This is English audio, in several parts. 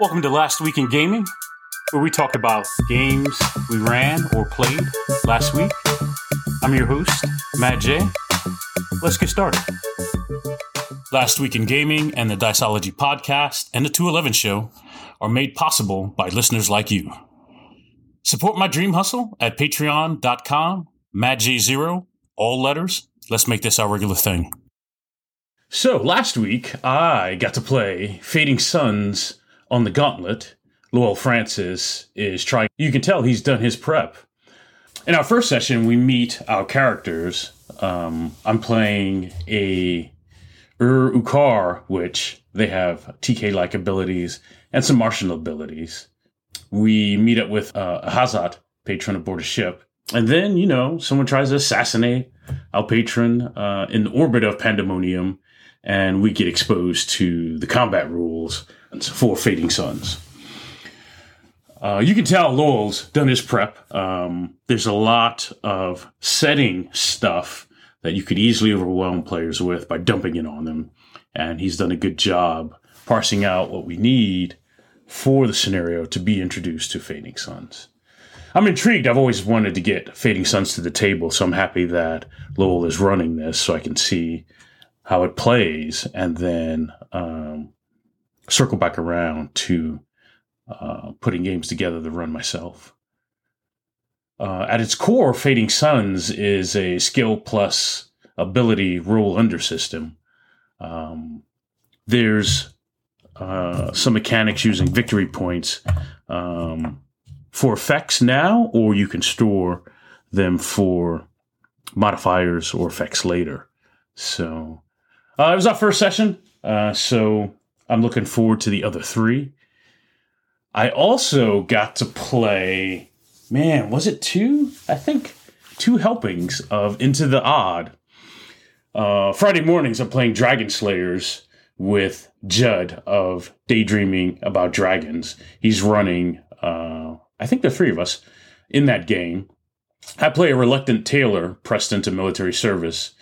Welcome to Last Week in Gaming, where we talk about games we ran or played last week. I'm your host, Matt J. Let's get started. Last Week in Gaming and the Diceology podcast and the 211 show are made possible by listeners like you. Support my dream hustle at patreon.com, MattJ0, all letters. Let's make this our regular thing. So, last week I got to play Fading Suns on the gauntlet. Lowell Francis is trying. You can tell he's done his prep. In our first session, we meet our characters. Um, I'm playing a Ur Ukar, which they have TK like abilities and some martial abilities. We meet up with uh, Hazat, patron aboard a ship. And then, you know, someone tries to assassinate our patron uh, in the orbit of Pandemonium, and we get exposed to the combat rules for Fading Suns. Uh, you can tell Lowell's done his prep. Um, there's a lot of setting stuff that you could easily overwhelm players with by dumping it on them. And he's done a good job parsing out what we need for the scenario to be introduced to Fading Suns. I'm intrigued. I've always wanted to get Fading Suns to the table, so I'm happy that Lowell is running this so I can see how it plays and then um, circle back around to uh, putting games together to run myself. Uh, at its core, Fading Suns is a skill plus ability roll under system. Um, there's uh, some mechanics using victory points um, for effects now, or you can store them for modifiers or effects later. So uh, it was our first session, uh, so I'm looking forward to the other three. I also got to play, man, was it two? I think two helpings of Into the Odd. Uh, Friday mornings, I'm playing Dragon Slayers with Judd of Daydreaming About Dragons. He's running, uh, I think the three of us in that game. I play a reluctant tailor pressed into military service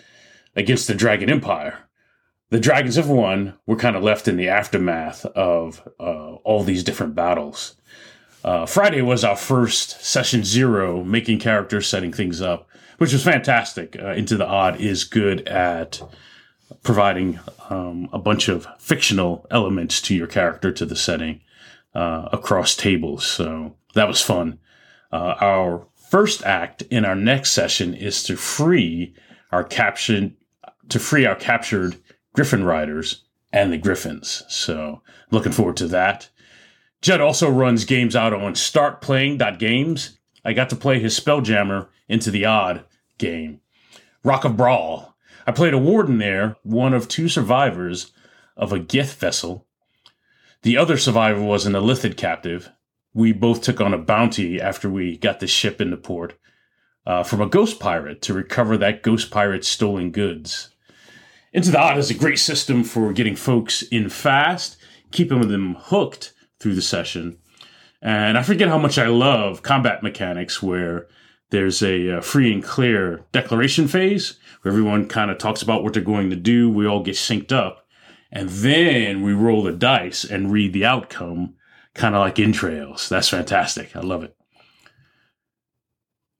against the Dragon Empire the Dragons have won. We're kind of left in the aftermath of uh, all these different battles. Uh, Friday was our first session zero, making characters, setting things up, which was fantastic. Uh, Into the Odd is good at providing um, a bunch of fictional elements to your character, to the setting uh, across tables. So that was fun. Uh, our first act in our next session is to free our captured to free our captured Griffin Riders and the Griffins. So looking forward to that. Judd also runs games out on startplaying.games. I got to play his Spelljammer into the odd game. Rock of Braal. I played a warden there, one of two survivors of a Gith vessel. The other survivor was an Illithid captive. We both took on a bounty after we got the ship into port uh, from a ghost pirate to recover that ghost pirate's stolen goods. Into the Odd is a great system for getting folks in fast, keeping them hooked through the session. And I forget how much I love combat mechanics where there's a, uh, free and clear declaration phase where everyone kind of talks about what they're going to do. We all get synced up. And then we roll the dice and read the outcome, kind of like entrails. That's fantastic. I love it.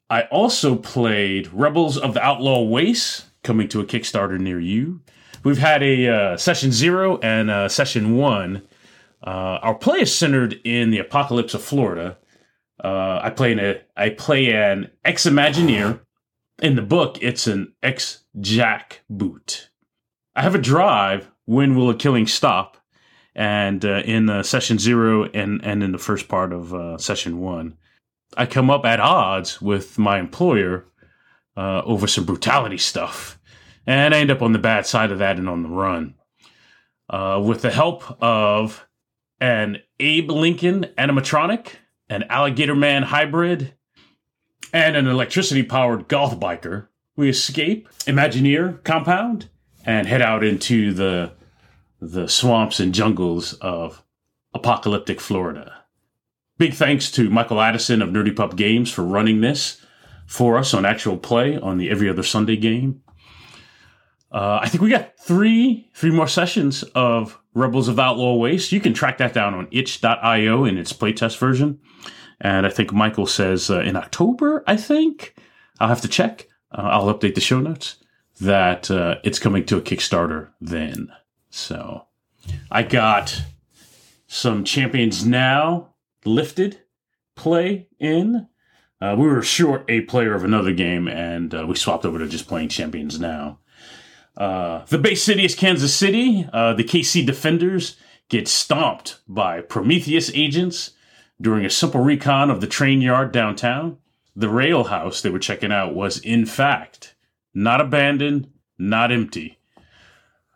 I also played Rebels of the Outlaw Waste coming to a Kickstarter near you. We've had a uh, session zero and uh, session one. Uh, our play is centered in the apocalypse of Florida. Uh, I play an I play an ex Imagineer. In the book, it's an ex Jack boot. I have a drive. When will a killing stop? And uh, in uh, session zero and and in the first part of session one, I come up at odds with my employer uh, over some brutality stuff. And I end up on the bad side of that and on the run. Uh, with the help of an Abe Lincoln animatronic, an Alligator Man hybrid, and an electricity powered goth biker, we escape Imagineer compound and head out into the the swamps and jungles of apocalyptic Florida. Big thanks to Michael Addison of Nerdy Pup Games for running this for us on actual play on the Every Other Sunday game. Uh, I think we got three three more sessions of Rebels of Outlaw Waste. You can track that down on itch.io in its playtest version. And I think Michael says uh, in October, I think. I'll have to check. Uh, I'll update the show notes that uh, it's coming to a Kickstarter then. So I got some Champions Now lifted play in. Uh, we were short a player of another game, and uh, we swapped over to just playing Champions Now. Uh, the base city is Kansas City. Uh, the KC Defenders get stomped by Prometheus agents during a simple recon of the train yard downtown. The rail house they were checking out was, in fact, not abandoned, not empty.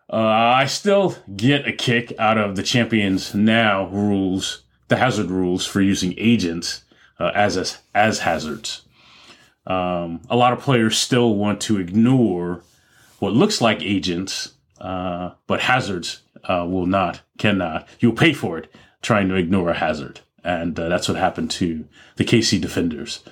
Uh, I still get a kick out of the Champions Now rules, the hazard rules for using agents uh, as, as hazards. Um, a lot of players still want to ignore what looks like agents, uh, but hazards uh, will not, cannot. You'll pay for it trying to ignore a hazard. And uh, that's what happened to the KC Defenders.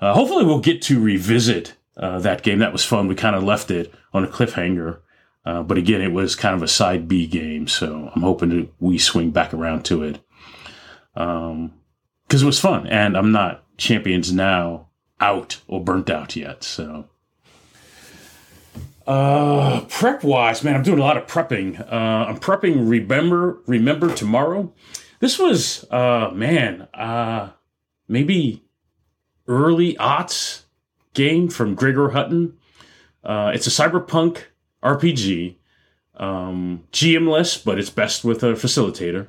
Uh, hopefully, we'll get to revisit uh, that game. That was fun. We kind of left it on a cliffhanger. But again, it was kind of a side B game. So I'm hoping to, we swing back around to it. Um, because it was fun. And I'm not champions now out or burnt out yet. So uh, prep wise, man, I'm doing a lot of prepping. Uh, I'm prepping Remember Remember Tomorrow. This was uh man, uh maybe early aughts game from Gregor Hutton. Uh, it's a cyberpunk RPG, um, GMless, but it's best with a facilitator.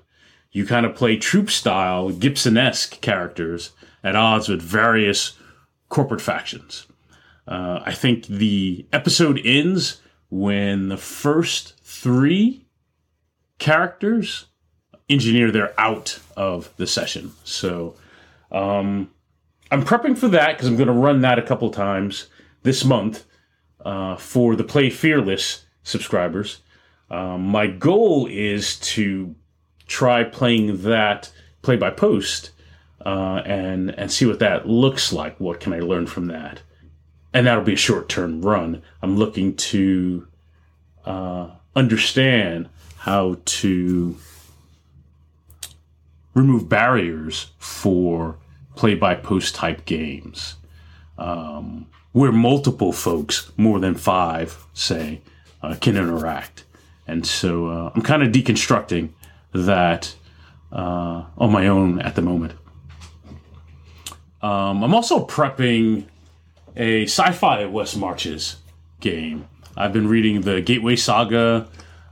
You kind of play troop style, Gibson esque characters at odds with various corporate factions. Uh, I think the episode ends when the first three characters engineer their out of the session. So um, I'm prepping for that because I'm going to run that a couple times this month uh, for the Play Fearless subscribers. Um, my goal is to try playing that play by post uh, and and see what that looks like. What can I learn from that? and that'll be a short term run. I'm looking to uh, understand how to remove barriers for play by post type games um, where multiple folks, more than five, say, uh, can interact. And so uh, I'm kind of deconstructing that uh, on my own at the moment. Um, I'm also prepping a sci-fi West Marches game. I've been reading the Gateway Saga,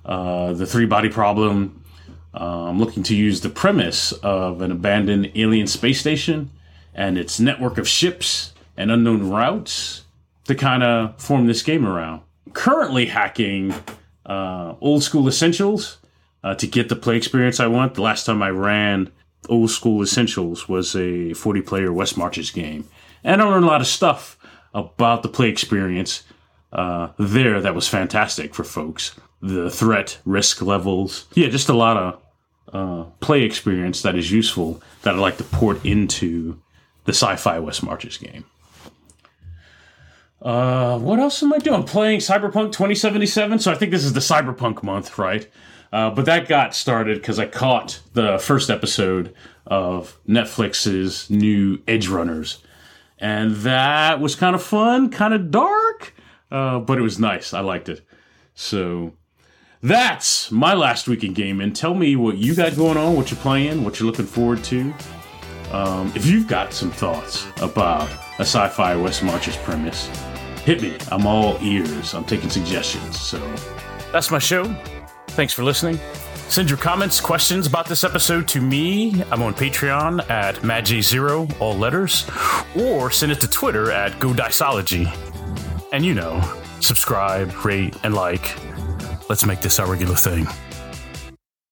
uh, the Three Body Problem. Uh, I'm looking to use the premise of an abandoned alien space station and its network of ships and unknown routes to kind of form this game around. Currently hacking uh, old school essentials uh, to get the play experience I want. The last time I ran old school essentials was a 40 player West Marches game, and I learned a lot of stuff about the play experience uh, there that was fantastic for folks. The threat risk levels, yeah, just a lot of uh, play experience that is useful that I'd like to port into the sci-fi West Marches game. Uh, what else am I doing? Playing Cyberpunk 2077, so I think this is the Cyberpunk month, right? Uh, but that got started because I caught the first episode of Netflix's new Edge Runners, and that was kind of fun, kind of dark, uh, but it was nice. I liked it. So that's my last week in gaming. Tell me what you got going on, what you're playing, what you're looking forward to. Um, if you've got some thoughts about a sci-fi West Marches premise, hit me. I'm all ears. I'm taking suggestions. So that's my show. Thanks for listening. Send your comments, questions about this episode to me. I'm on Patreon at MattJ0, all letters, or send it to Twitter at GoDiceology. And you know, subscribe, rate, and like. Let's make this our regular thing.